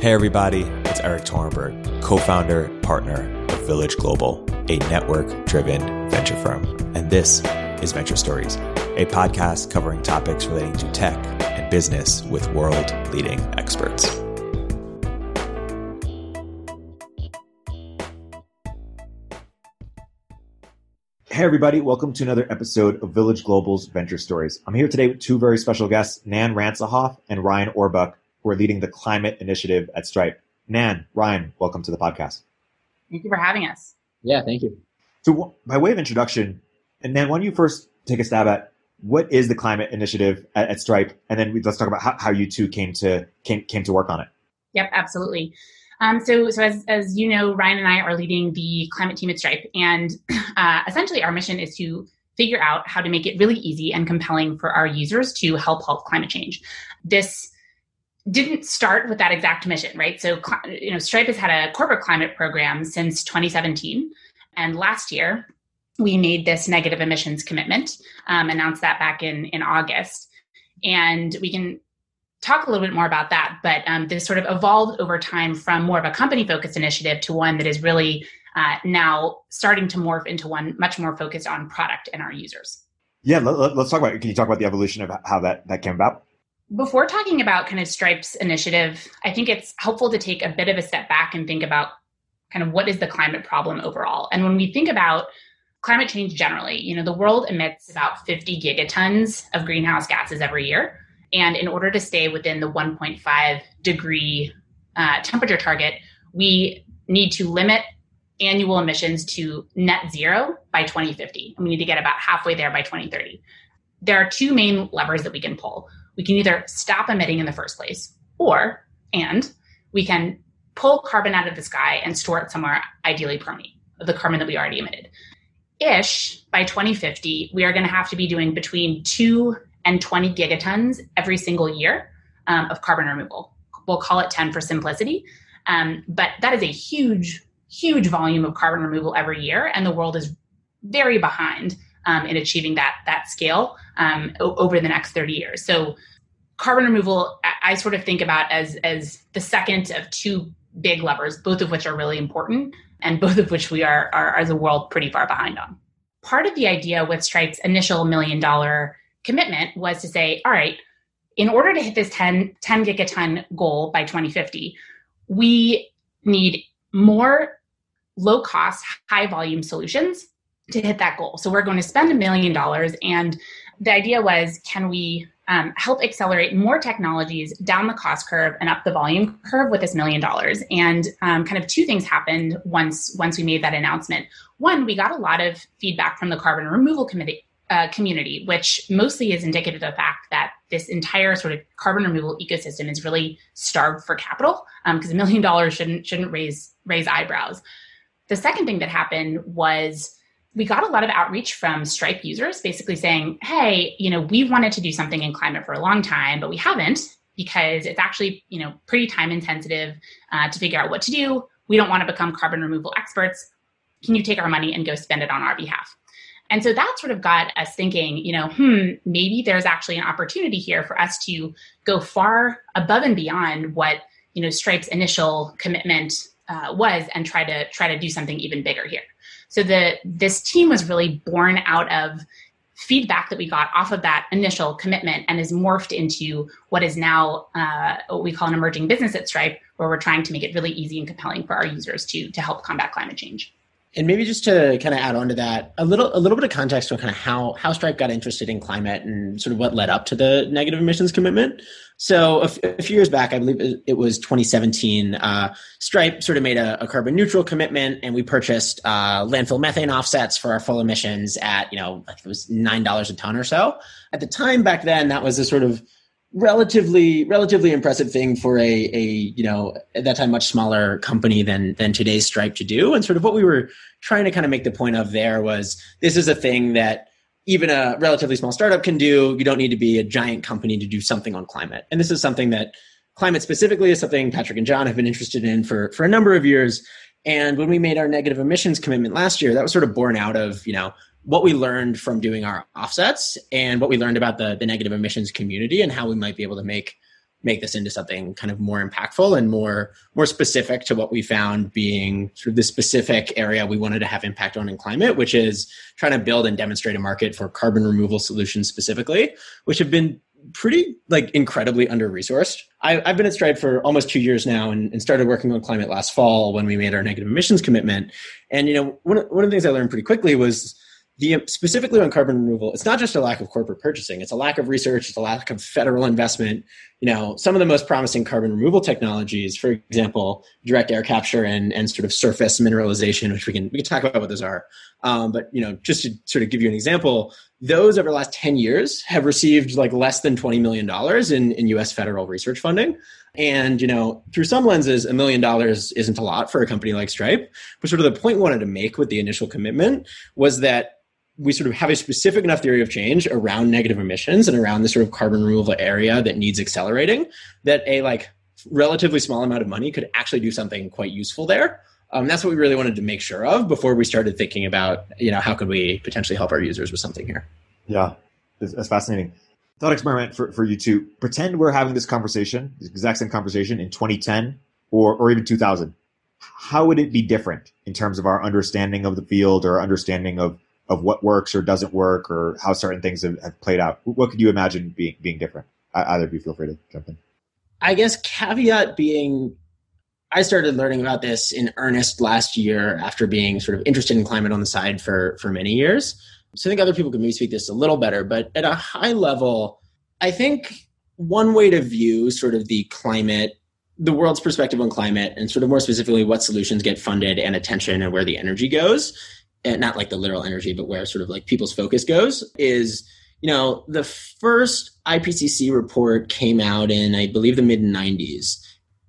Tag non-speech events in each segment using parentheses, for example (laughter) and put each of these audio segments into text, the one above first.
Hey, everybody, it's Erik Torenberg, co founder, partner of Village Global, a network driven venture firm. And this is Venture Stories, a podcast covering topics relating to tech and business with world leading experts. Hey, everybody, welcome to another episode of Village Global's Venture Stories. I'm here today with two very special guests, Nan Ransohoff and Ryan Orbuch who are leading the climate initiative at Stripe. Nan, Ryan, welcome to the podcast. Thank you for having us. Yeah, thank you. So, by way of introduction, and Nan, why don't you first take a stab at what is the climate initiative at, at Stripe, and then let's talk about how, how, you two came to came came to work on it. Yep, absolutely. Um, so, so as, as you know, Ryan and I are leading the climate team at Stripe, and (clears throat) uh, essentially our mission is to figure out how to make it really easy and compelling for our users to help halt climate change. This didn't start with that exact mission, right? So, you know, Stripe has had a corporate climate program since 2017. And last year, we made this negative emissions commitment, um, announced that back in, in August. And we can talk a little bit more about that. But um, this sort of evolved over time from more of a company focused initiative to one that is really uh, now starting to morph into one much more focused on product and our users. Yeah, let, us talk about. Can you talk about the evolution of how that that came about? Before talking about kind of Stripe's initiative, I think it's helpful to take a bit of a step back and think about kind of what is the climate problem overall. And when we think about climate change generally, you know, the world emits about 50 gigatons of greenhouse gases every year. And in order to stay within the 1.5 degree uh, temperature target, we need to limit annual emissions to net zero by 2050. And we need to get about halfway there by 2030. There are two main levers that we can pull we can either stop emitting in the first place or and we can pull carbon out of the sky and store it somewhere ideally permanently the carbon that we already emitted. Ish by 2050 we are going to have to be doing between 2 and 20 gigatons every single year um, of carbon removal. We'll call it 10 for simplicity um, but that is a huge huge volume of carbon removal every year and the world is very behind um, in achieving that that scale um, over the next 30 years. So carbon removal, I, I sort of think about as as the second of two big levers, both of which are really important, and both of which we are, are as a world pretty far behind on. Part of the idea with Stripe's initial million dollar commitment was to say, all right, in order to hit this 10, 10 gigaton goal by 2050, we need more low cost, high volume solutions to hit that goal. So we're going to spend a million dollars. And the idea was can we um, help accelerate more technologies down the cost curve and up the volume curve with this million dollars? And um, kind of two things happened once once we made that announcement. One, we got a lot of feedback from the carbon removal committee. Uh, community, which mostly is indicative of the fact that this entire sort of carbon removal ecosystem is really starved for capital because um, a million dollars shouldn't shouldn't raise raise eyebrows. The second thing that happened was we got a lot of outreach from Stripe users basically saying, hey, you know, we've wanted to do something in climate for a long time, but we haven't because it's actually, you know, pretty time intensive uh, to figure out what to do. We don't want to become carbon removal experts. Can you take our money and go spend it on our behalf? And so that sort of got us thinking, you know, hmm, maybe there's actually an opportunity here for us to go far above and beyond what, you know, Stripe's initial commitment uh, was and try to try to do something even bigger here. So the this team was really born out of feedback that we got off of that initial commitment and is morphed into what is now uh, what we call an emerging business at Stripe, where we're trying to make it really easy and compelling for our users to to help combat climate change. And maybe just to kind of add on to that, a little a little bit of context on kind of how how Stripe got interested in climate and sort of what led up to the negative emissions commitment. So a, f- a few years back, I believe it was 2017, uh, Stripe sort of made a, a, carbon neutral commitment, and we purchased uh, landfill methane offsets for our full emissions at you know it was nine dollars a ton or so. At the time back then, that was a sort of relatively relatively impressive thing for a a you know at that time much smaller company than than today's stripe to do. And sort of what we were trying to kind of make the point of there was this is a thing that even a relatively small startup can do. You don't need to be a giant company to do something on climate. And this is something that climate specifically is something patrick and john have been interested in for for a number of years. And when we made our negative emissions commitment last year that was sort of born out of you know what we learned from doing our offsets and what we learned about the, the negative emissions community and how we might be able to make make this into something kind of more impactful and more more specific to what we found being sort of the specific area we wanted to have impact on in climate which is trying to build and demonstrate a market for carbon removal solutions specifically which have been pretty like incredibly under resourced I, have been at stripe for almost two years now and, and, started working on climate last fall when we made our negative emissions commitment. And you know one, one of the things i learned pretty quickly was the specifically on carbon removal, it's not just a lack of corporate purchasing; it's a lack of research, it's a lack of federal investment. You know, some of the most promising carbon removal technologies, for example, direct air capture and and sort of surface mineralization, which we can we can talk about what those are. Um, but you know, just to sort of give you an example, those over the last ten years have received like less than twenty million dollars in in U.S. federal research funding. And, you know, through some lenses, a million dollars isn't a lot for a company like Stripe. But sort of the point we wanted to make with the initial commitment was that we sort of have a specific enough theory of change around negative emissions and around the sort of carbon removal area that needs accelerating that a like relatively small amount of money could actually do something quite useful there. Um, that's what we really wanted to make sure of before we started thinking about you know how could we potentially help our users with something here. Yeah. That's fascinating. Thought experiment for, for you to pretend we're having this conversation this exact same conversation in 2010 or, or even 2000 how would it be different in terms of our understanding of the field or understanding of of what works or doesn't work or how certain things have, have played out. What could you imagine being being different? Either of you feel free to jump in. I guess caveat being I started learning about this in earnest last year after being sort of interested in climate on the side for for many years. So I think other people can maybe speak this a little better, but at a high level, I think one way to view sort of the climate the world's perspective on climate and sort of more specifically what solutions get funded and attention and where the energy goes Eh, not like the literal energy, but where sort of like people's focus goes is, you know, the first IPCC report came out in, I believe, the mid 90s.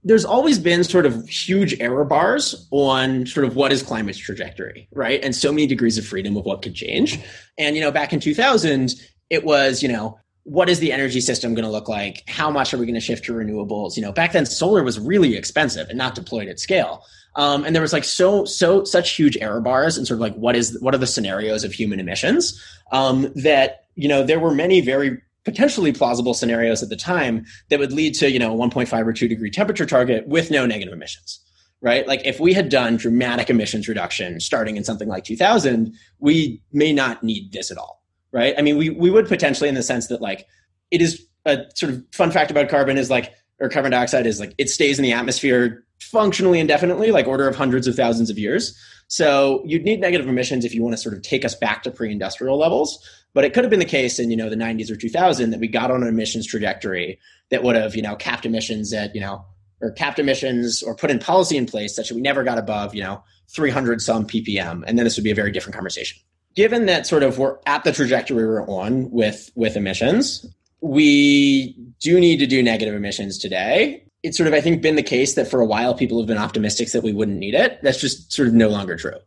There's always been sort of huge error bars on sort of what is climate's trajectory, right? And so many degrees of freedom of what could change. And, you know, back in 2000, it was, you know, what is the energy system going to look like? How much are we going to shift to renewables? You know, back then solar was really expensive and not deployed at scale. Um, and there was like so so such huge error bars and sort of like what is what are the scenarios of human emissions um, that you know there were many very potentially plausible scenarios at the time that would lead to you know 1.5 or 2 degree temperature target with no negative emissions right? Like if we had done dramatic emissions reduction starting in something like 2000 we may not need this at all right? I mean we, we would potentially in the sense that like it is a sort of fun fact about carbon is like or carbon dioxide is like it stays in the atmosphere functionally indefinitely, like order of hundreds of thousands of years. So you'd need negative emissions if you want to sort of take us back to pre-industrial levels. But it could have been the case in you know the 90s or 2000 that we got on an emissions trajectory that would have you know capped emissions at you know or capped emissions or put in policy in place such that we never got above you know 300 some ppm, and then this would be a very different conversation. Given that sort of we're at the trajectory we're on with with emissions, we do need to do negative emissions today it's sort of I think been the case that for a while people have been optimistic that we wouldn't need it. That's just sort of no longer true.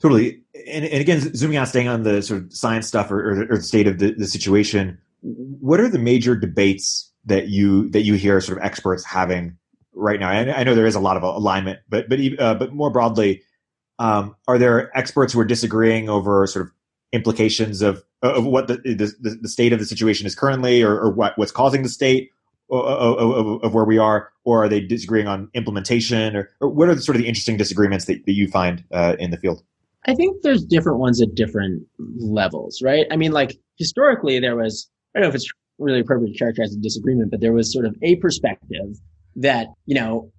Totally. And, and again, zooming out, staying on the sort of science stuff or, or, or the state of the, the, situation, what are the major debates that you that you hear sort of experts having right now? I, I know there is a lot of alignment, but but uh, but more broadly, um, are there experts who are disagreeing over sort of implications of of what the the, the state of the situation is currently, or, or what what's causing the state, of, of, of, where we are, or are they disagreeing on implementation, or, or what are the sort of the interesting disagreements that, that you find uh, in the field? I think there's different ones at different levels, right? I mean, like historically, there was I don't know if it's really appropriate to characterize a disagreement, but there was sort of a perspective that you know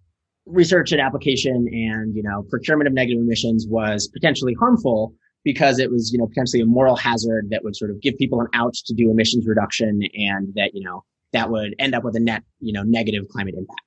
research and application and you know procurement of negative emissions was potentially harmful because it was you know potentially a moral hazard that would sort of give people an out to do emissions reduction and that you know that would end up with a net, you know, negative climate impact.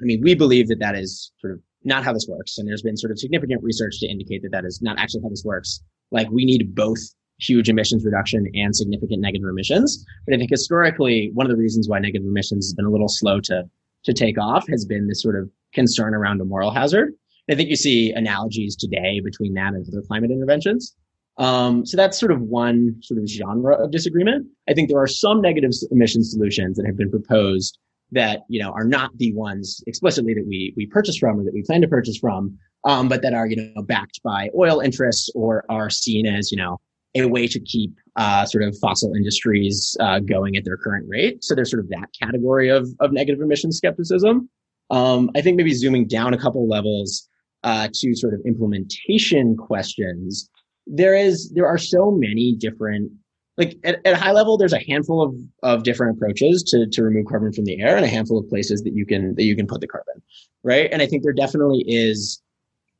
I mean, we believe that that is sort of not how this works. And there's been sort of significant research to indicate that that is not actually how this works. Like we need both huge emissions reduction and significant negative emissions. But I think historically, one of the reasons why negative emissions has been a little slow to, to take off has been this sort of concern around a moral hazard. I think you see analogies today between that and other climate interventions. Um, so that's sort of one sort of genre of disagreement. I think there are some negative emission solutions that have been proposed that you know are not the ones explicitly that we we purchase from or that we plan to purchase from, um, but that are you know backed by oil interests or are seen as you know a way to keep uh, sort of fossil industries uh, going at their current rate. So there's sort of that category of, of negative emission skepticism. Um, I think maybe zooming down a couple levels uh, to sort of implementation questions, there is there are so many different like at, at a high level, there's a handful of, of different approaches to, to remove carbon from the air and a handful of places that you can that you can put the carbon. Right. And I think there definitely is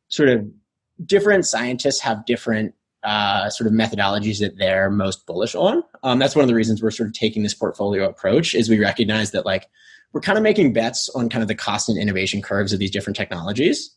sort of different scientists have different uh, sort of methodologies that they're most bullish on. Um, that's one of the reasons we're sort of taking this portfolio approach is we recognize that like we're kind of making bets on kind of the cost and innovation curves of these different technologies.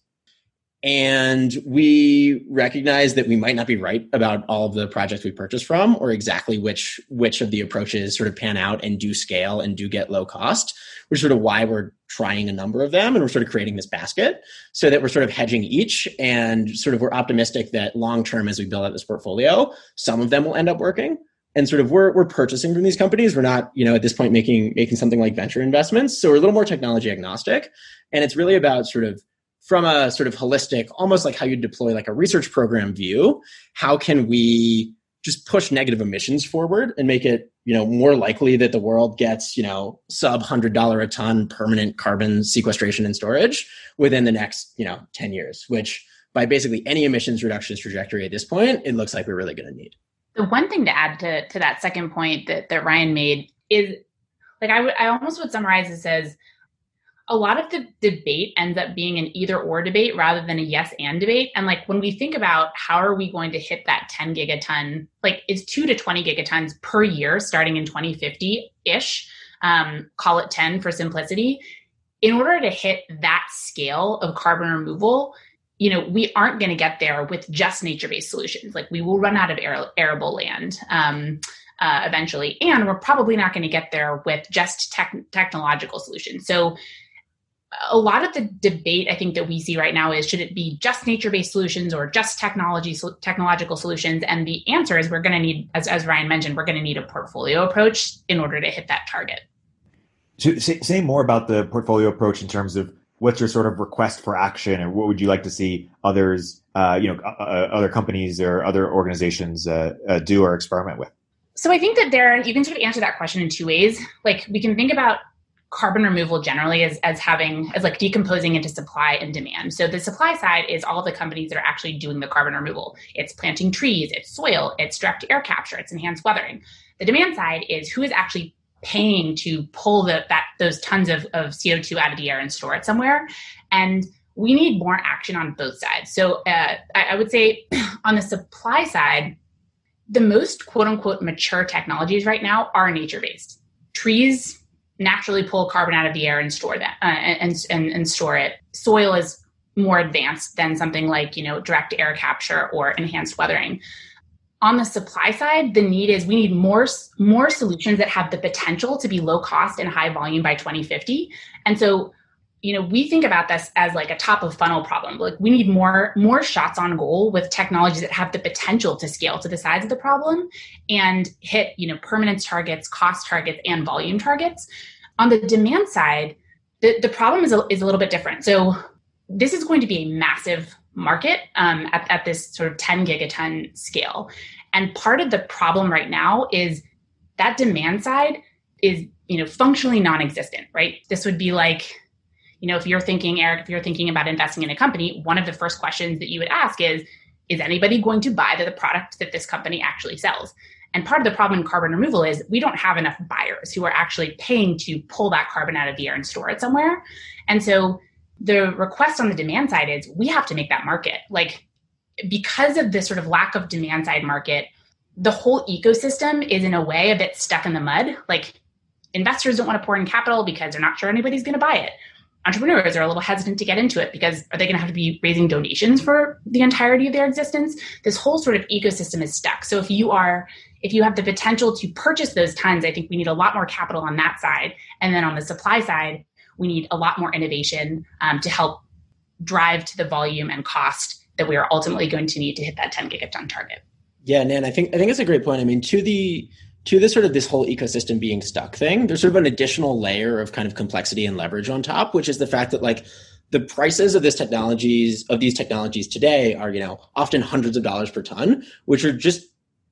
And we recognize that we might not be right about all of the projects we purchase from or exactly which which of the approaches sort of pan out and do scale and do get low cost, which is sort of why we're trying a number of them and we're sort of creating this basket so that we're sort of hedging each and sort of we're optimistic that long term as we build out this portfolio, some of them will end up working. And sort of we're we're purchasing from these companies. We're not, you know, at this point making making something like venture investments. So we're a little more technology agnostic. And it's really about sort of from a sort of holistic, almost like how you deploy like a research program view, how can we just push negative emissions forward and make it, you know, more likely that the world gets, you know, sub hundred dollar a ton permanent carbon sequestration and storage within the next, you know, 10 years, which by basically any emissions reductions trajectory at this point, it looks like we're really going to need. The one thing to add to, to that second point that, that Ryan made is like I, w- I almost would summarize this as a lot of the debate ends up being an either or debate rather than a yes and debate. And like when we think about how are we going to hit that 10 gigaton, like is two to 20 gigatons per year starting in 2050 ish, um, call it 10 for simplicity. In order to hit that scale of carbon removal, you know, we aren't going to get there with just nature-based solutions. Like we will run out of arable land. Um, uh, eventually, and we're probably not going to get there with just tech- technological solutions. So, a lot of the debate I think that we see right now is should it be just nature-based solutions or just technology technological solutions? And the answer is we're going to need, as, as Ryan mentioned, we're going to need a portfolio approach in order to hit that target. So say, say more about the portfolio approach in terms of what's your sort of request for action, and what would you like to see others, uh, you know, uh, uh other companies or other organizations uh, uh, do or experiment with? So I think that there you can sort of answer that question in two ways. Like we can think about carbon removal generally as, as having as like decomposing into supply and demand. So the supply side is all the companies that are actually doing the carbon removal. It's planting trees it's soil it's direct air capture it's enhanced weathering. The demand side is who is actually paying to pull the, that those tons of, of co2 out of the air and store it somewhere. And we need more action on both sides. So uh, I, I would say (clears throat) on the supply side the most quote unquote mature technologies right now are nature based trees naturally pull carbon out of the air and store that uh, and, and and store it. Soil is more advanced than something like you know direct air capture or enhanced weathering. On the supply side, the need is we need more more solutions that have the potential to be low cost and high volume by 2050. And so you know we think about this as like a top of funnel problem. Like we need more more shots on goal with technologies that have the potential to scale to the size of the problem and hit you know permanence targets cost targets and volume targets. On the demand side the, the problem is a, is a little bit different. So this is going to be a massive market um, at, at this sort of 10 gigaton scale. And part of the problem right now is that demand side is you know functionally non-existent right? This would be like you know, if you're thinking, Erik, if you're thinking about investing in a company, one of the first questions that you would ask is, is anybody going to buy the product that this company actually sells? And part of the problem in carbon removal is we don't have enough buyers who are actually paying to pull that carbon out of the air and store it somewhere. And so the request on the demand side is we have to make that market. Like because of this sort of lack of demand side market, the whole ecosystem is in a way a bit stuck in the mud. Like investors don't want to pour in capital because they're not sure anybody's going to buy it entrepreneurs are a little hesitant to get into it because are they going to have to be raising donations for the entirety of their existence? This whole sort of ecosystem is stuck. So if you are if you have the potential to purchase those tons i think we need a lot more capital on that side. And then on the supply side we need a lot more innovation um, to help drive to the volume and cost that we are ultimately going to need to hit that 10 gigaton target. Yeah nan i think i think it's a great point. I mean to the to this sort of this whole ecosystem being stuck thing, there's sort of an additional layer of kind of complexity and leverage on top, which is the fact that like the prices of this technologies of these technologies today are, you know, often hundreds of dollars per ton, which are just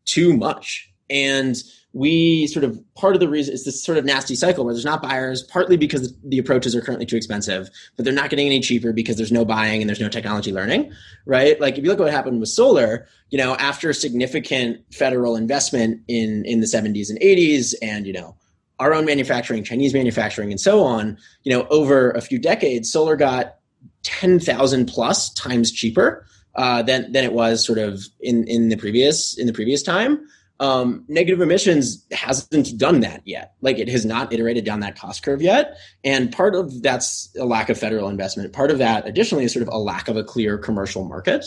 too much. And we sort of part of the reason is this sort of nasty cycle where there's not buyers, partly because the approaches are currently too expensive, but they're not getting any cheaper because there's no buying and there's no technology learning, right? Like if you look at what happened with solar, you know, after significant federal investment in in the 70s and 80s, and you know, our own manufacturing, Chinese manufacturing, and so on, you know, over a few decades, solar got 10,000 plus times cheaper uh, than than it was sort of in in the previous in the previous time um, negative emissions hasn't done that yet. Like it has not iterated down that cost curve yet. And part of that's a lack of federal investment. Part of that, additionally, is sort of a lack of a clear commercial market.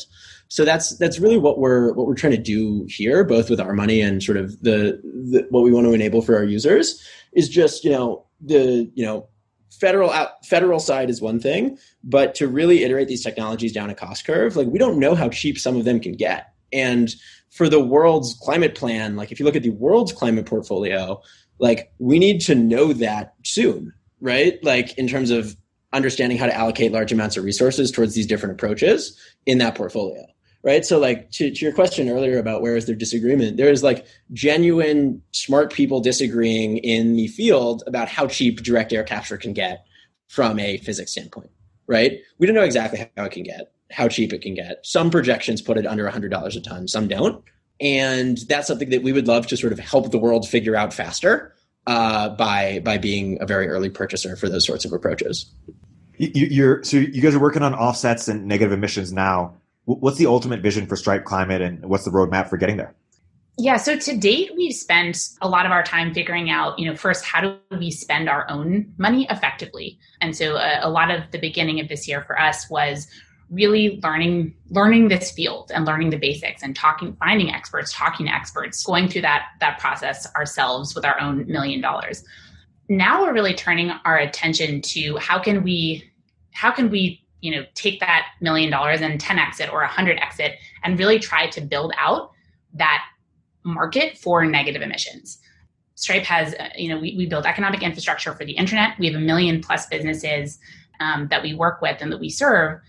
So that's that's really what we're what we're trying to do here, both with our money and sort of the, the what we want to enable for our users. Is just you know the you know federal out, federal side is one thing, but to really iterate these technologies down a cost curve, like we don't know how cheap some of them can get, and for the world's climate plan, like if you look at the world's climate portfolio, like we need to know that soon, right? Like in terms of understanding how to allocate large amounts of resources towards these different approaches in that portfolio right? So like to, to your question earlier about where is there disagreement there is like genuine smart people disagreeing in the field about how cheap direct air capture can get from a physics standpoint right? We don't know exactly how it can get how cheap it can get. Some projections put it under $100 a ton, some don't. And that's something that we would love to sort of help the world figure out faster uh, by by being a very early purchaser for those sorts of approaches. You, are so you guys are working on offsets and negative emissions now. What's the ultimate vision for Stripe Climate, and what's the roadmap for getting there? Yeah, so to date, we've spent a lot of our time figuring out, you know, first, how do we spend our own money effectively? And so a, a lot of the beginning of this year for us was really learning learning this field and learning the basics and talking finding experts talking to experts going through that that process ourselves with our own million dollars. Now we're really turning our attention to how can we how can we you know take that million dollars and 10 exit or 100 exit and really try to build out that market for negative emissions. Stripe has uh, you know we, we build economic infrastructure for the internet. We have a million plus businesses um, that we work with and that we serve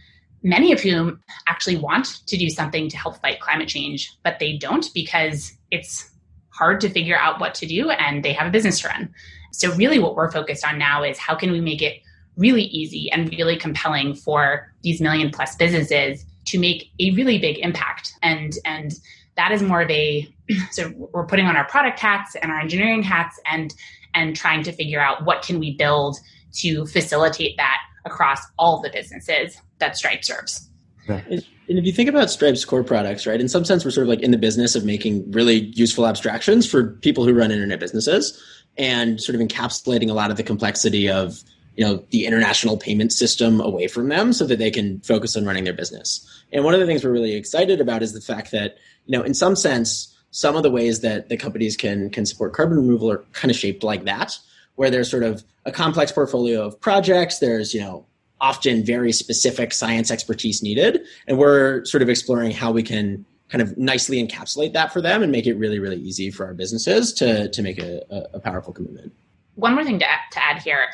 many of whom actually want to do something to help fight climate change, but they don't because it's hard to figure out what to do and they have a business to run. So, really, what we're focused on now is how can we make it really easy and really compelling for these million plus businesses to make a really big impact and and that is more of a (clears throat) so we're putting on our product hats and our engineering hats and and trying to figure out what can we build to facilitate that across all the businesses that Stripe serves. Yeah. And if you think about Stripe's core products, right, in some sense, we're sort of like in the business of making really useful abstractions for people who run internet businesses and sort of encapsulating a lot of the complexity of you know the international payment system away from them so that they can focus on running their business. And one of the things we're really excited about is the fact that you know in some sense some of the ways that the companies can can support carbon removal are kind of shaped like that where there's sort of a complex portfolio of projects. There's, you know, often very specific science expertise needed. And we're sort of exploring how we can kind of nicely encapsulate that for them and make it really, really easy for our businesses to, to make a, a powerful commitment. One more thing to to add here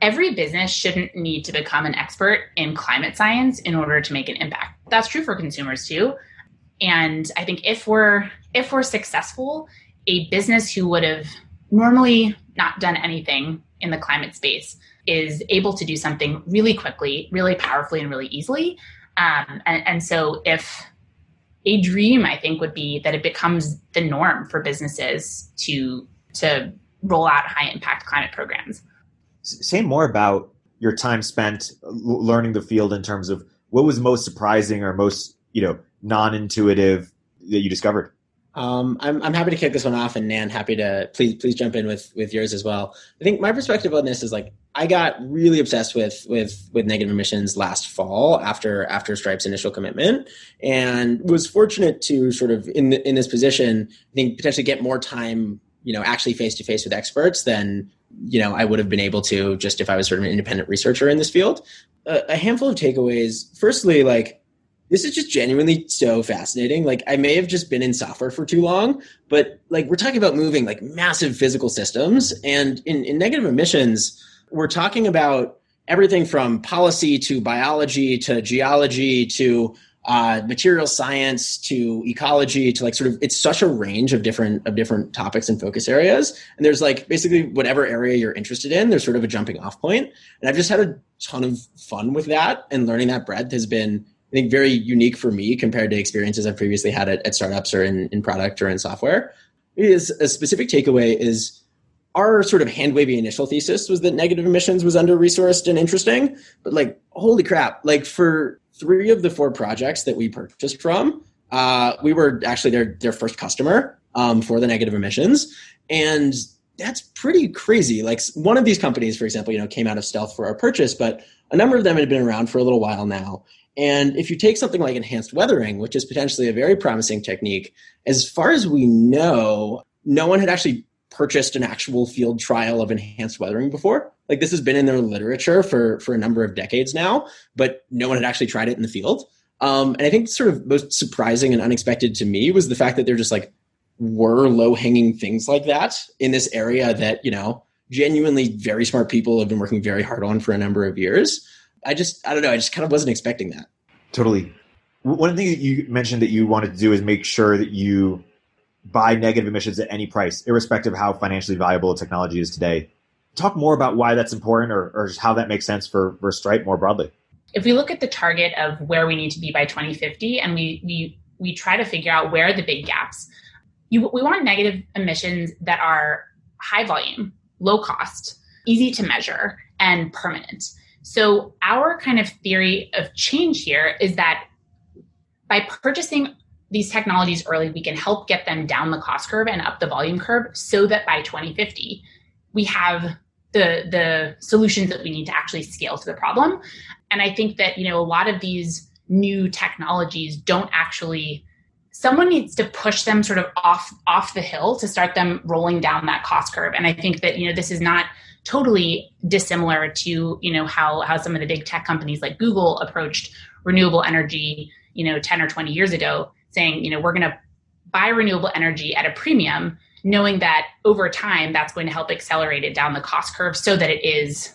every business shouldn't need to become an expert in climate science in order to make an impact. That's true for consumers too. And I think if we're if we're successful, a business who would have normally not done anything in the climate space is able to do something really quickly, really powerfully, and really easily. Um, and, and so, if a dream, I think, would be that it becomes the norm for businesses to to roll out high impact climate programs. Say more about your time spent learning the field in terms of what was most surprising or most you know non intuitive that you discovered. Um, I'm, I'm happy to kick this one off, and Nan, happy to please please jump in with with yours as well. I think my perspective on this is like I got really obsessed with with with negative emissions last fall after after Stripe's initial commitment, and was fortunate to sort of in in this position, I think potentially get more time, you know, actually face to face with experts than you know I would have been able to just if I was sort of an independent researcher in this field. Uh, a handful of takeaways. Firstly, like this is just genuinely so fascinating. Like I may have just been in software for too long, but like we're talking about moving like massive physical systems and in, in negative emissions, we're talking about everything from policy to biology to geology to uh, material science to ecology to like sort of it's such a range of different of different topics and focus areas and there's like basically whatever area you're interested in there's sort of a jumping off point. point and i've just had a ton of fun with that and learning that breadth has been i think very unique for me compared to experiences i've previously had at, at startups or in, in product or in software is a specific takeaway is our sort of hand wavy initial thesis was that negative emissions was under resourced and interesting but like holy crap like for three of the four projects that we purchased from, uh, we were actually their their first customer um, for the negative emissions, and that's pretty crazy. Like one of these companies, for example, you know, came out of stealth for our purchase, but a number of them had been around for a little while now. And if you take something like enhanced weathering, which is potentially a very promising technique, as far as we know, no one had actually purchased an actual field trial of enhanced weathering before. Like this has been in their literature for for a number of decades now, but no one had actually tried it in the field. Um, and I think sort of most surprising and unexpected to me was the fact that they're just like were low hanging things like that in this area that you know genuinely very smart people have been working very hard on for a number of years. I just I don't know. I just kind of wasn't expecting that. Totally. One thing that you mentioned that you wanted to do is make sure that you buy negative emissions at any price, irrespective of how financially valuable a technology is today talk more about why that's important or, or how that makes sense for, for Stripe more broadly. If we look at the target of where we need to be by 2050 and we, we, we try to figure out where are the big gaps, you, we want negative emissions that are high volume, low cost, easy to measure, and permanent. So, our kind of theory of change here is that by purchasing these technologies early, we can help get them down the cost curve and up the volume curve so that by 2050, we have the the solutions that we need to actually scale to the problem. And i think that you know a lot of these new technologies don't actually someone needs to push them sort of off off the hill to start them rolling down that cost curve. And i think that you know this is not totally dissimilar to you know how how some of the big tech companies like google approached renewable energy you know 10 or 20 years ago saying you know we're going to buy renewable energy at a premium knowing that over time that's going to help accelerate it down the cost curve so that it is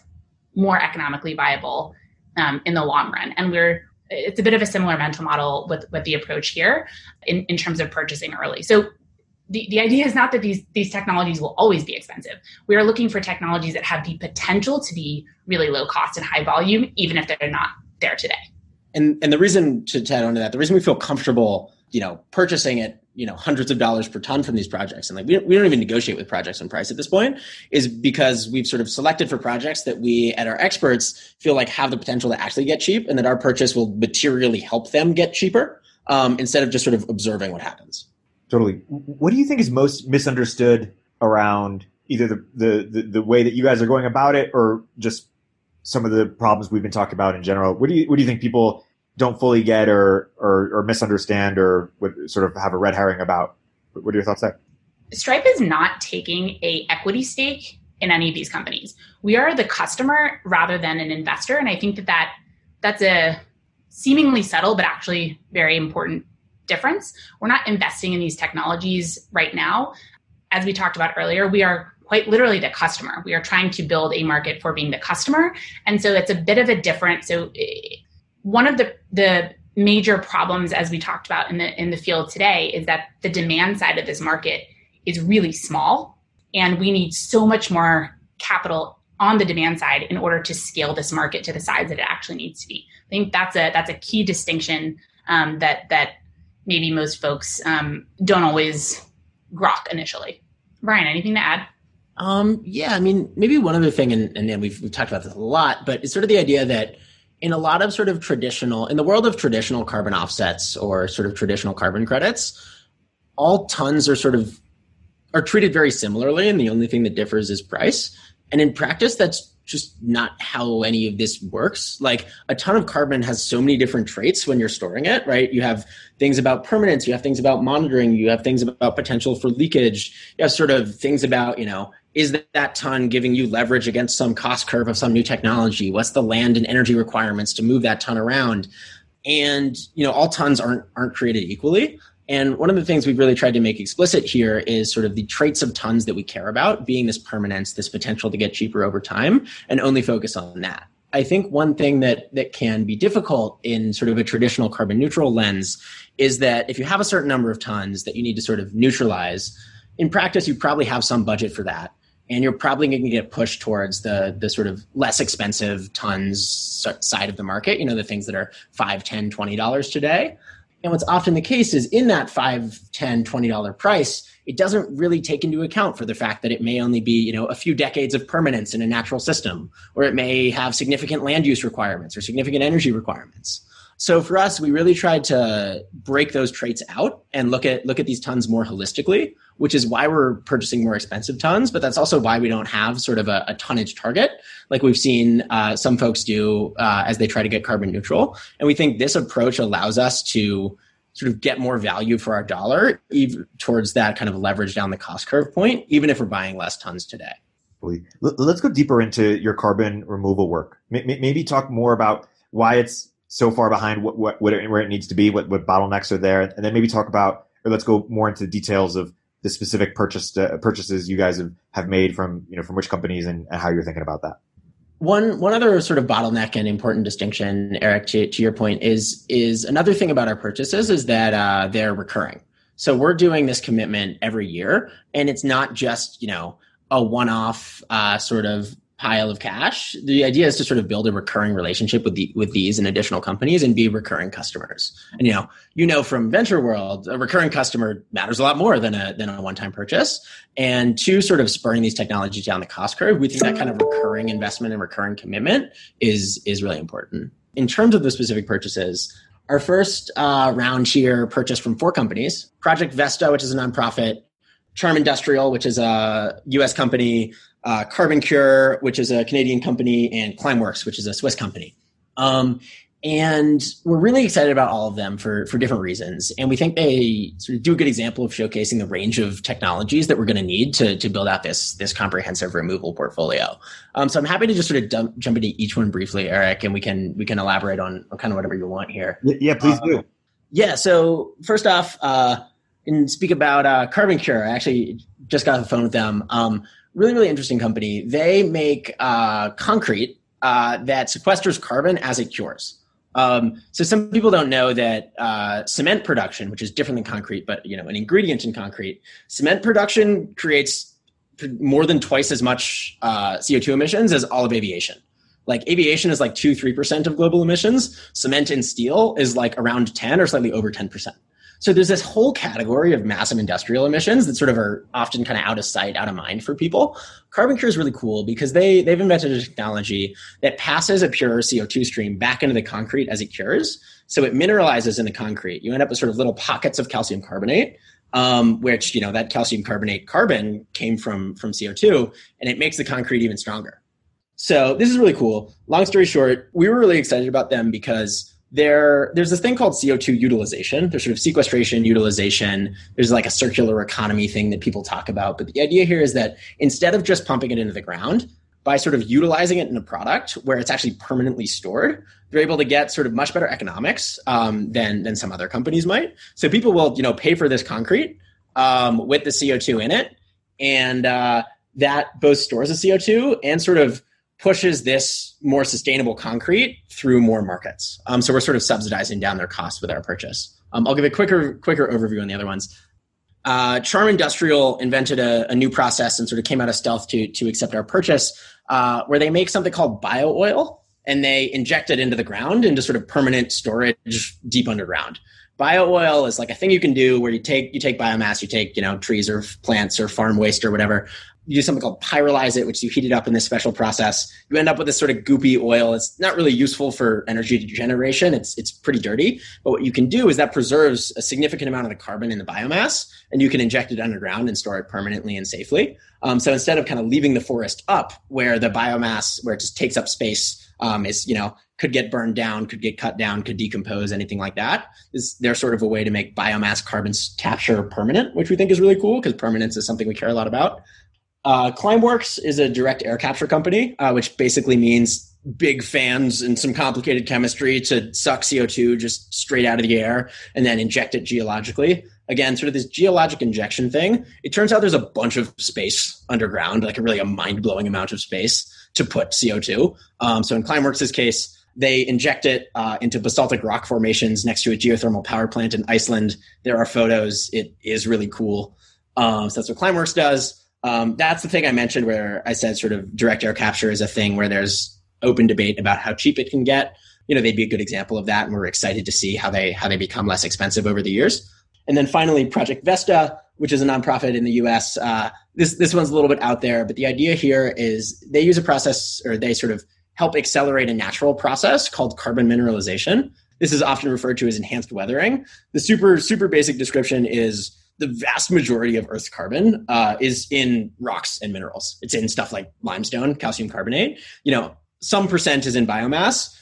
more economically viable um, in the long run. And we're it's a bit of a similar mental model with with the approach here in, in terms of purchasing early. So the, the idea is not that these these technologies will always be expensive. We are looking for technologies that have the potential to be really low cost and high volume, even if they're not there today. And and the reason to, add on to that, the reason we feel comfortable, you know, purchasing it you know hundreds of dollars per ton from these projects and like we don't, we don't even negotiate with projects on price at this point is because we've sort of selected for projects that we at our experts feel like have the potential to actually get cheap and that our purchase will materially help them get cheaper um, instead of just sort of observing what happens totally what do you think is most misunderstood around either the, the, the, the way that you guys are going about it or just some of the problems we've been talking about in general what do you what do you think people don't fully get or, or, or misunderstand or would sort of have a red herring about. What are your thoughts there? Stripe is not taking a equity stake in any of these companies. We are the customer rather than an investor, and I think that, that that's a seemingly subtle but actually very important difference. We're not investing in these technologies right now. As we talked about earlier, we are quite literally the customer. We are trying to build a market for being the customer, and so it's a bit of a different. So one of the the major problems as we talked about in the in the field today is that the demand side of this market is really small and we need so much more capital on the demand side in order to scale this market to the size that it actually needs to be. I think that's a that's a key distinction um, that that maybe most folks um, don't always grok initially. Ryan, anything to add? Um, yeah, I mean, maybe one other thing, and, and we've, we've talked about this a lot, but it's sort of the idea that in a lot of sort of traditional in the world of traditional carbon offsets or sort of traditional carbon credits all tons are sort of are treated very similarly and the only thing that differs is price and in practice that's just not how any of this works like a ton of carbon has so many different traits when you're storing it right you have things about permanence you have things about monitoring you have things about potential for leakage you have sort of things about you know is that ton giving you leverage against some cost curve of some new technology? What's the land and energy requirements to move that ton around? And you know, all tons aren't aren't created equally. And one of the things we've really tried to make explicit here is sort of the traits of tons that we care about being this permanence, this potential to get cheaper over time, and only focus on that. I think one thing that that can be difficult in sort of a traditional carbon neutral lens is that if you have a certain number of tons that you need to sort of neutralize, in practice you probably have some budget for that. And you're probably going to get pushed towards the the sort of less expensive tons side of the market, you know, the things that are 5, 10, 20 dollars today. And what's often the case is in that 5, 10, 20 dollar price, it doesn't really take into account for the fact that it may only be you know a few decades of permanence in a natural system or it may have significant land use requirements or significant energy requirements so for us we really tried to break those traits out and look at look at these tons more holistically which is why we're purchasing more expensive tons but that's also why we don't have sort of a, a tonnage target like we've seen uh, some folks do uh, as they try to get carbon neutral and we think this approach allows us to sort of get more value for our dollar even towards that kind of leverage down the cost curve point, even if we're buying less tons today. Let's go deeper into your carbon removal work. Maybe talk more about why it's so far behind what, what, what where it needs to be, what, what bottlenecks are there, and then maybe talk about, or let's go more into details of the specific purchase uh, purchases you guys have, have made from you know from which companies and, and how you're thinking about that. One one other sort of bottleneck and important distinction, Erik, to, to your point, is is another thing about our purchases is that uh, they're recurring. So we're doing this commitment every year, and it's not just you know a one off uh, sort of pile of cash. The idea is to sort of build a recurring relationship with the with these and additional companies and be recurring customers. And you know, you know from venture world, a recurring customer matters a lot more than a than a one time purchase. And to sort of spurring these technologies down the cost curve, we think that kind of recurring investment and recurring commitment is is really important. In terms of the specific purchases, our first uh, round here purchased from four companies: Project Vesta, which is a nonprofit, Charm Industrial, which is a U.S. company, uh, CarbonCure, which is a Canadian company, and Climeworks, which is a Swiss company. Um, and we're really excited about all of them for, for different reasons. And we think they sort of do a good example of showcasing the range of technologies that we're going to need to, to build out this, this comprehensive removal portfolio. Um, so I'm happy to just sort of dump, jump into each one briefly, Erik, and we can, we can elaborate on, on kind of whatever you want here. Yeah, please do. Yeah. So first off, uh, and speak about uh, CarbonCure. I actually just got off the phone with them. Um, really, really interesting company. They make uh, concrete uh, that sequesters carbon as it cures. Um, so some people don't know that uh, cement production, which is different than concrete, but you know, an ingredient in concrete, cement production creates more than twice as much uh, CO2 emissions as all of aviation. Like aviation is like two, three percent of global emissions. Cement and steel is like around ten or slightly over ten percent. So there's this whole category of massive industrial emissions that sort of are often kind of out of sight, out of mind for people. CarbonCure is really cool because they they've invented a technology that passes a pure CO2 stream back into the concrete as it cures. So it mineralizes in the concrete. You end up with sort of little pockets of calcium carbonate. Um, which you know that calcium carbonate carbon came from from CO2, and it makes the concrete even stronger. So this is really cool. Long story short, we were really excited about them because there there's this thing called CO2 utilization. There's sort of sequestration, utilization. There's like a circular economy thing that people talk about. But the idea here is that instead of just pumping it into the ground, by sort of utilizing it in a product where it's actually permanently stored, they're able to get sort of much better economics um, than than some other companies might. So people will you know pay for this concrete um, with the CO2 in it, and uh, that both stores the CO2 and sort of pushes this more sustainable concrete through more markets. Um, so we're sort of subsidizing down their costs with our purchase. Um, I'll give a quicker quicker overview on the other ones. Uh, Charm Industrial invented a, a, new process and sort of came out of stealth to to accept our purchase, uh, where they make something called bio oil and they inject it into the ground into sort of permanent storage deep underground. Bio oil is like a thing you can do where you take you take biomass, you take you know trees or plants or farm waste or whatever, you do something called pyrolyze it, which you heat it up in this special process. You end up with this sort of goopy oil. It's not really useful for energy generation. It's it's pretty dirty. But what you can do is that preserves a significant amount of the carbon in the biomass, and you can inject it underground and store it permanently and safely. Um, so instead of kind of leaving the forest up, where the biomass where it just takes up space um, is you know could get burned down, could get cut down, could decompose, anything like that. Is there sort of a way to make biomass carbon capture permanent, which we think is really cool because permanence is something we care a lot about. Uh, Climeworks is a direct air capture company, uh, which basically means big fans and some complicated chemistry to suck CO2 just straight out of the air and then inject it geologically. Again, sort of this geologic injection thing. It turns out there's a bunch of space underground, like a really a mind blowing amount of space. to put CO2. Um, so in Climeworks' case, they inject it uh, into basaltic rock formations next to a geothermal power plant in Iceland. There are photos. It is really cool. Um, so that's what Climeworks does. Um, that's the thing I mentioned where I said sort of direct air capture is a thing where there's open debate about how cheap it can get. You know, they'd be a good example of that, and we're excited to see how they how they become less expensive over the years. And then finally, Project Vesta, which is a nonprofit in the U.S. Uh, this this one's a little bit out there, but the idea here is they use a process, or they sort of help accelerate a natural process called carbon mineralization. This is often referred to as enhanced weathering. The super super basic description is the vast majority of Earth's carbon uh, is in rocks and minerals. It's in stuff like limestone, calcium carbonate. You know, some percent is in biomass.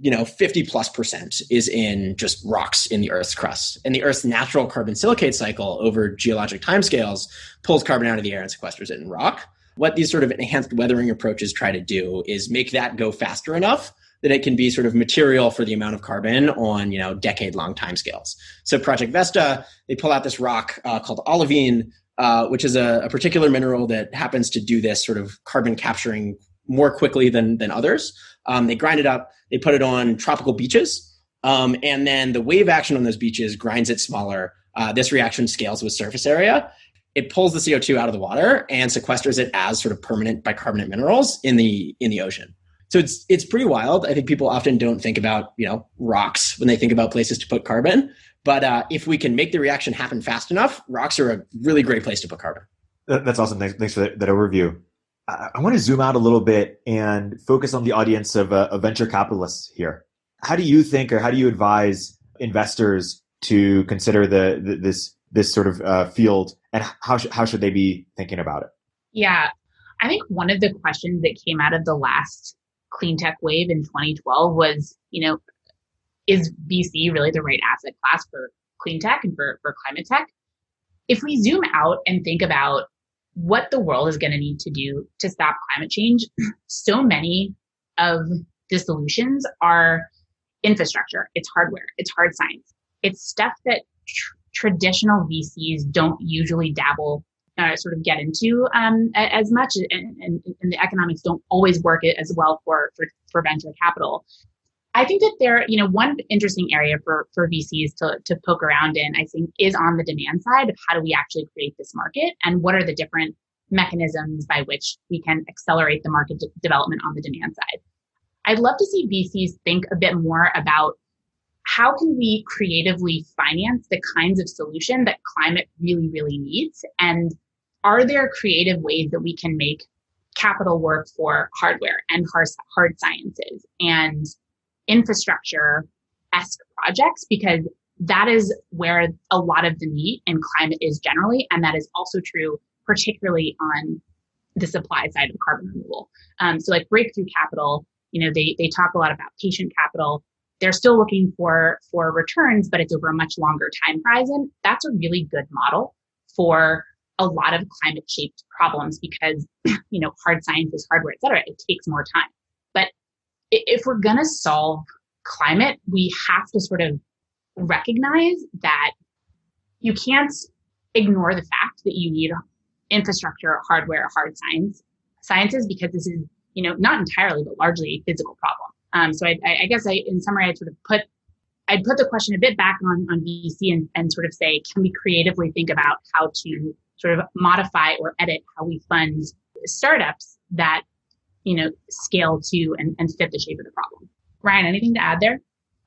You know, 50 plus percent is in just rocks in the Earth's crust. And the Earth's natural carbon silicate cycle over geologic timescales pulls carbon out of the air and sequesters it in rock. What these sort of enhanced weathering approaches try to do is make that go faster enough that it can be sort of material for the amount of carbon on you know decade long timescales. So Project Vesta, they pull out this rock uh, called olivine, uh, which is a, a, particular mineral that happens to do this sort of carbon capturing more quickly than than others. Um, they grind it up, they put it on tropical beaches, um, and then the wave action on those beaches grinds it smaller. Uh, this reaction scales with surface area. It pulls the CO2 out of the water and sequesters it as sort of permanent bicarbonate minerals in the in the ocean. So it's it's pretty wild. I think people often don't think about you know rocks when they think about places to put carbon. But uh, if we can make the reaction happen fast enough, rocks are a really great place to put carbon. That's awesome. Thanks, thanks for that, that overview. I, I, want to zoom out a little bit and focus on the audience of, uh, of venture capitalists here. How do you think, or how do you advise investors to consider the, the this this sort of uh, field, and how sh- how should they be thinking about it? Yeah, I think one of the questions that came out of the last clean tech wave in 2012 was, you know, is VC really the right asset class for clean tech and for, for climate tech? If we zoom out and think about what the world is going to need to do to stop climate change, (clears throat) so many of the solutions are infrastructure, it's hardware, it's hard science, it's stuff that tr- traditional VCs don't usually dabble uh, sort of get into um, as much, and, and, and, the economics don't always work as well for, for, for venture capital. I think that there, you know, one interesting area for, for VCs to, to poke around in, I think, is on the demand side of how do we actually create this market and what are the different mechanisms by which we can accelerate the market de- development on the demand side. I'd love to see VCs think a bit more about how can we creatively finance the kinds of solution that climate really, really needs? And are there creative ways that we can make capital work for hardware and hard, sciences and infrastructure esque projects? Because that is where a lot of the need in climate is generally. And that is also true, particularly on the supply side of carbon removal. Um, so like breakthrough capital, you know, they, they talk a lot about patient capital they're still looking for for returns but it's over a much longer time horizon. That's a really good model for a lot of climate shaped problems because (clears throat) you know hard science is hardware et cetera. It takes more time. But if we're going to solve climate we have to sort of recognize that you can't ignore the fact that you need infrastructure hardware hard science sciences because this is you know not entirely but largely a physical problem um, so I, I, guess I, in summary, I'd sort of put, I'd put the question a bit back on, on VC and, and sort of say, can we creatively think about how to sort of modify or edit how we fund startups that, you know, scale to and, and fit the shape of the problem? Ryan, anything to add there?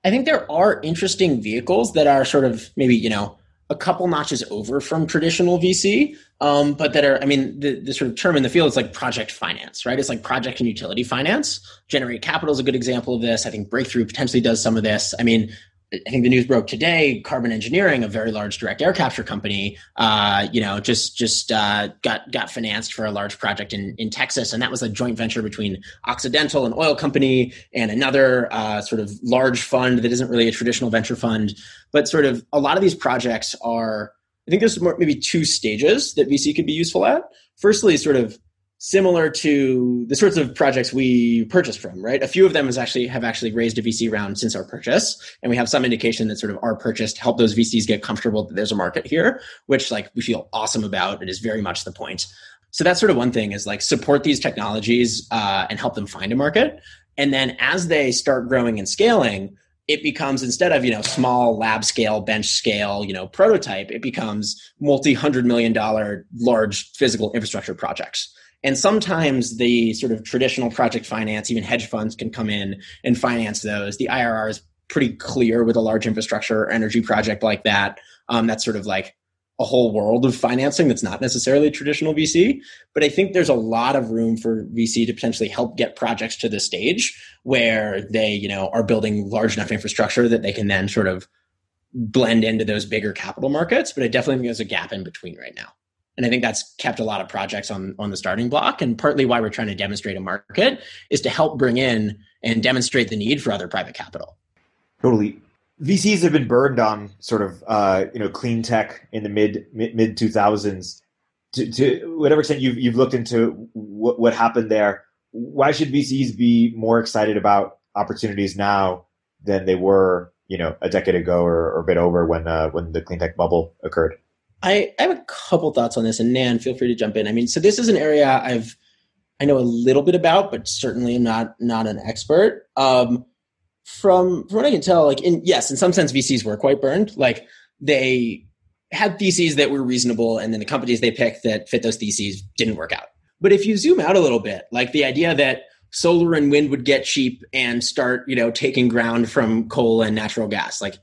I think there are interesting vehicles that are sort of maybe, you know, a couple notches over from traditional VC, um, but that are, I mean, the, the sort of term in the field is like project finance, right? It's like project and utility finance. Generate Capital is a good example of this. I think Breakthrough potentially does some of this. I mean, I think the news broke today. Carbon Engineering, a very large direct air capture company, uh, you know, just just uh, got got financed for a large project in in Texas, and that was a joint venture between Occidental, an oil company, and another uh, sort of large fund that isn't really a traditional venture fund, but sort of a lot of these projects are. I think there's more, maybe two stages that VC could be useful at. Firstly, sort of similar to the sorts of projects we purchased from, right? A few of them actually have actually raised a VC round since our purchase, and we have some indication that sort of our purchase to help those VCs get comfortable that there's a market here, which like we feel awesome about. It is very much the point. So that's sort of one thing is like support these technologies uh, and help them find a market. And then as they start growing and scaling, it becomes instead of you know small lab scale bench scale you know prototype it becomes multi hundred million dollar large physical infrastructure projects and sometimes the sort of traditional project finance even hedge funds can come in and finance those the irr is pretty clear with a large infrastructure energy project like that um, that's sort of like a whole world of financing that's not necessarily traditional VC. But I think there's a lot of room for VC to potentially help get projects to the stage where they, you know, are building large enough infrastructure that they can then sort of blend into those bigger capital markets. But I definitely think there's a gap in between right now. And I think that's kept a lot of projects on, on the starting block. And partly why we're trying to demonstrate a market is to help bring in and demonstrate the need for other private capital. Totally. VCs have been burned on sort of uh, you know clean tech in the mid mid two thousands. To, to whatever extent you've you've looked into what what happened there, why should VCs be more excited about opportunities now than they were you know a decade ago or, or a bit over when uh, when the clean tech bubble occurred? I, I have a couple thoughts on this, and Nan, feel free to jump in. I mean, so this is an area I've I know a little bit about, but certainly am not not an expert. Um, from from what I can tell, like in yes, in some sense, VCs were quite burned. Like they had theses that were reasonable, and then the companies they picked that fit those theses didn't work out. But if you zoom out a little bit, like the idea that solar and wind would get cheap and start, you know, taking ground from coal and natural gas, like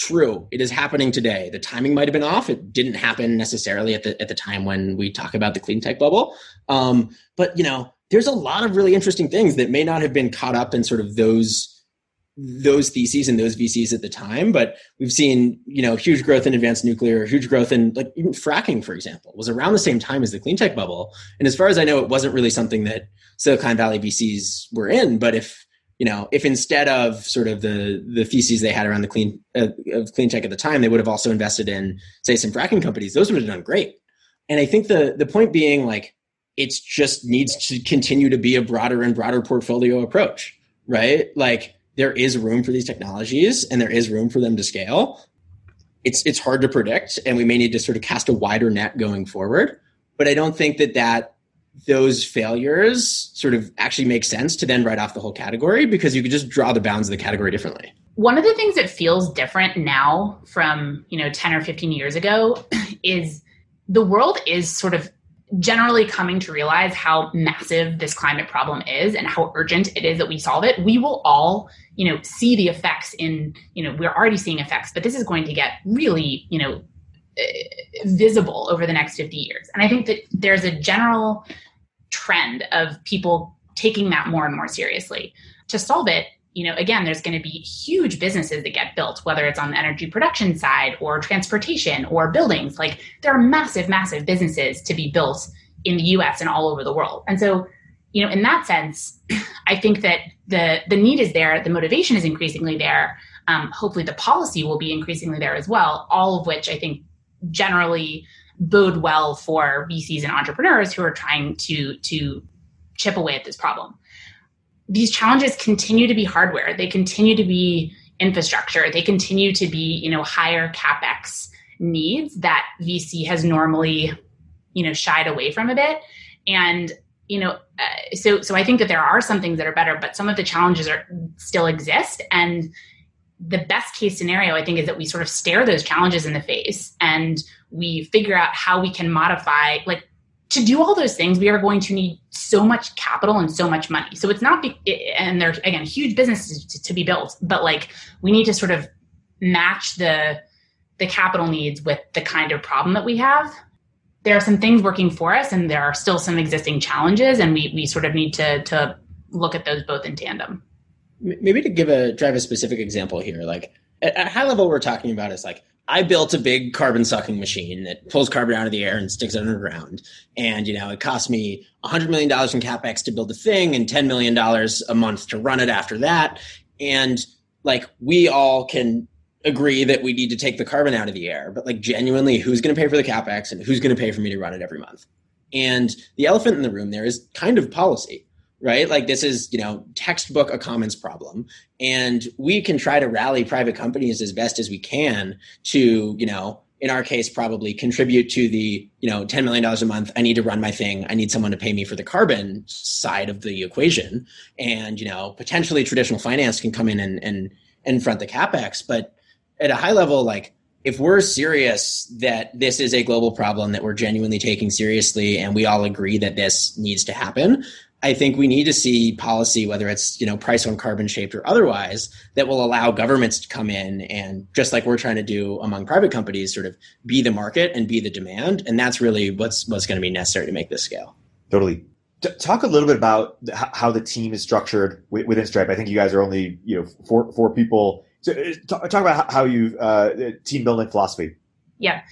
true, it is happening today. The timing might have been off. It didn't happen necessarily at the at the time when we talk about the clean tech bubble. Um, but you know, there's a lot of really interesting things that may not have been caught up in sort of those those theses and those VCs at the time, but we've seen, you know, huge growth in advanced nuclear, huge growth in like even fracking, for example, was around the same time as the clean tech bubble. And as far as I know, it wasn't really something that Silicon Valley VCs were in. But if, you know, if instead of sort of the the theses they had around the clean uh, of clean tech at the time, they would have also invested in, say, some fracking companies, those would have done great. And I think the the point being like it's just needs to continue to be a broader and broader portfolio approach, right? Like there is room for these technologies and there is room for them to scale. It's it's hard to predict, and we may need to sort of cast a wider net going forward. But I don't think that that those failures sort of actually make sense to then write off the whole category because you could just draw the bounds of the category differently. One of the things that feels different now from, you know, 10 or 15 years ago (clears throat) is the world is sort of generally coming to realize how massive this climate problem is and how urgent it is that we solve it we will all you know see the effects in you know we're already seeing effects but this is going to get really you know visible over the next 50 years and i think that there's a general trend of people taking that more and more seriously to solve it you know, again, there's going to be huge businesses that get built, whether it's on the energy production side or transportation or buildings. Like there are massive, massive businesses to be built in the US and all over the world. And so, you know, in that sense, (clears throat) I think that the the need is there, the motivation is increasingly there. Um, hopefully, the policy will be increasingly there as well. All of which I think generally bode well for VCs and entrepreneurs who are trying to to chip away at this problem these challenges continue to be hardware. They continue to be infrastructure. They continue to be, you know, higher capex needs that VC has normally, you know, shied away from a bit. And you know, uh, so so I think that there are some things that are better, but some of the challenges are still exist. And the best case scenario, I think, is that we sort of stare those challenges in the face and we figure out how we can modify, like to do all those things, we are going to need so much capital and so much money. So it's not, be, and there's again huge businesses to, to, be built, but like we need to sort of match the the capital needs with the kind of problem that we have. There are some things working for us, and there are still some existing challenges, and we we sort of need to to look at those both in tandem. Maybe to give a drive a specific example here, like at, at high level, we're talking about is like I built a big carbon sucking machine that pulls carbon out of the air and sticks it underground. And, you know, it cost me $100 million in CapEx to build the thing and $10 million a month to run it after that. And like, we all can agree that we need to take the carbon out of the air, but like, genuinely, who's going to pay for the CapEx and who's going to pay for me to run it every month? And the elephant in the room there is kind of policy right? Like this is, you know, textbook a commons problem. And we can try to rally private companies as best as we can to, you know, in our case probably contribute to the you know $10 million a month i need to run my thing i need someone to pay me for the carbon side of the equation and you know potentially traditional finance can come in and and, and front the capex but at a high level like if we're serious that this is a global problem that we're genuinely taking seriously and we all agree that this needs to happen I think we need to see policy, whether it's you know price on carbon shaped or otherwise, that will allow governments to come in and just like we're trying to do among private companies, sort of be the market and be the demand, and that's really what's what's going to be necessary to make this scale. Totally. talk a little bit about how the team is structured within Stripe. I think you guys are only you know four four people. So uh, talk, about how you uh, team building philosophy. Yeah.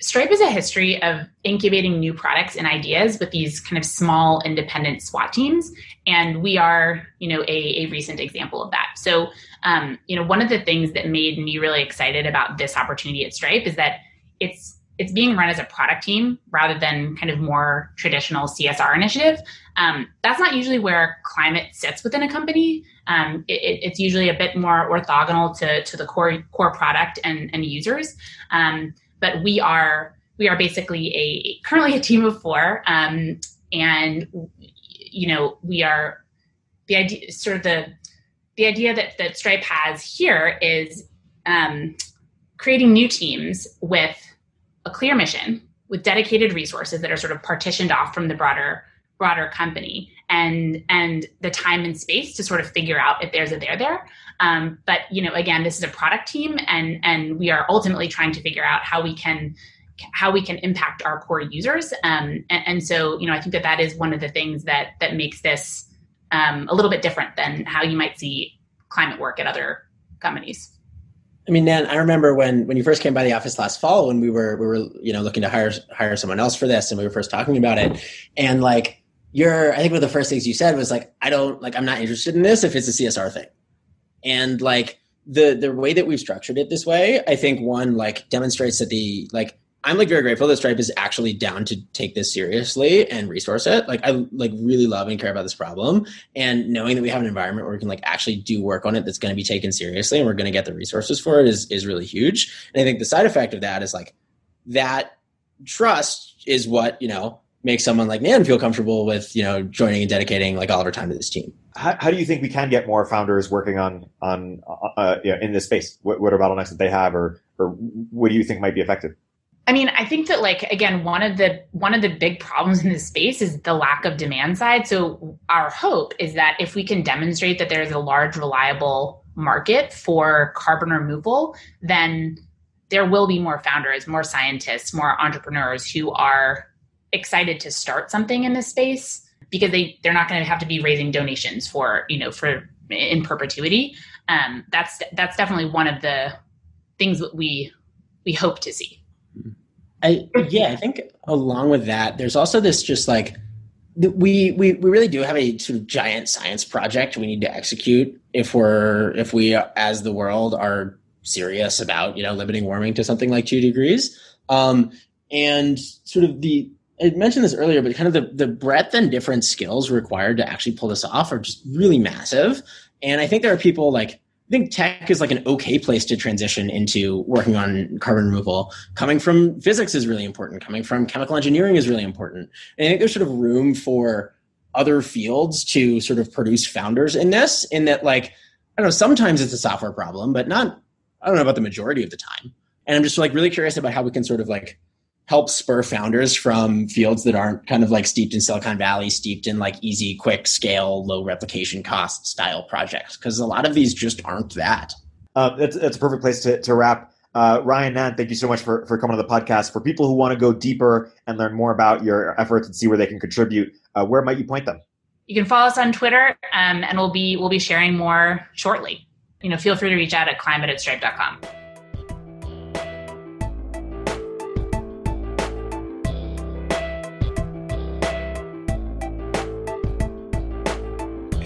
Stripe is a history of incubating new products and ideas with these kind of small independent SWAT teams. And we are, you know, a, a recent example of that. So, um, you know, one of the things that made me really excited about this opportunity at Stripe is that it's it's being run as a product team rather than kind of more traditional CSR initiative. Um, that's not usually where climate sits within a company. Um, it, it's usually a bit more orthogonal to, to the core core product and, and users. Um, but we are we are basically a currently a team of four, um, and you know we are the idea sort of the the idea that that Stripe has here is um, creating new teams with a clear mission, with dedicated resources that are sort of partitioned off from the broader broader company and and the time and space to sort of figure out if there's a there there um, but you know again this is a product team and and we are ultimately trying to figure out how we can how we can impact our core users. Um, and, and, so you know i think that that is one of the things that that makes this um, a little bit different than how you might see climate work at other companies. I mean, Nan, I remember when when you first came by the office last fall when we were we were you know looking to hire hire someone else for this and we were first talking about it, and like you're, I think one of the first things you said was like, I don't like, I'm not interested in this if it's a CSR thing. And like the the way that we've structured it this way, I think one like demonstrates that the like I'm like very grateful that Stripe is actually down to take this seriously and resource it. Like I like really love and care about this problem, and knowing that we have an environment where we can like actually do work on it that's going to be taken seriously and we're going to get the resources for it is is really huge. And I think the side effect of that is like that trust is what you know makes someone like Nan feel comfortable with you know joining and dedicating like all of our time to this team. How, how do you think we can get more founders working on on uh, uh in this space? What, what are bottlenecks that they have, or or what do you think might be effective? I mean, I think that like again, one of the one of the big problems in this space is the lack of demand side. So our hope is that if we can demonstrate that there's a large, reliable market for carbon removal, then there will be more founders, more scientists, more entrepreneurs who are excited to start something in this space because they they're not going to have to be raising donations for you know for in perpetuity. Um, that's that's definitely one of the things that we we hope to see. I yeah, I think along with that, there's also this just like we we we really do have a sort of giant science project we need to execute if we're if we as the world are serious about you know limiting warming to something like two degrees. Um, and sort of the I mentioned this earlier, but kind of the, the breadth and different skills required to actually pull this off are just really massive. And I think there are people like, I think tech is like an okay place to transition into working on carbon removal. Coming from physics is really important. Coming from chemical engineering is really important. And I think there's sort of room for other fields to sort of produce founders in this, in that, like, I don't know, sometimes it's a software problem, but not, I don't know about the majority of the time. And I'm just like really curious about how we can sort of like help spur founders from fields that aren't kind of like steeped in Silicon Valley, steeped in like easy, quick scale, low replication cost style projects. Because a lot of these just aren't that. Uh, that's, that's a perfect place to, to wrap. Uh, Ryan Nan, thank you so much for, for coming on the podcast. For people who want to go deeper and learn more about your efforts and see where they can contribute, uh, where might you point them? You can follow us on Twitter, um, and we'll be we'll be sharing more shortly. You know, feel free to reach out at climate at stripe.com.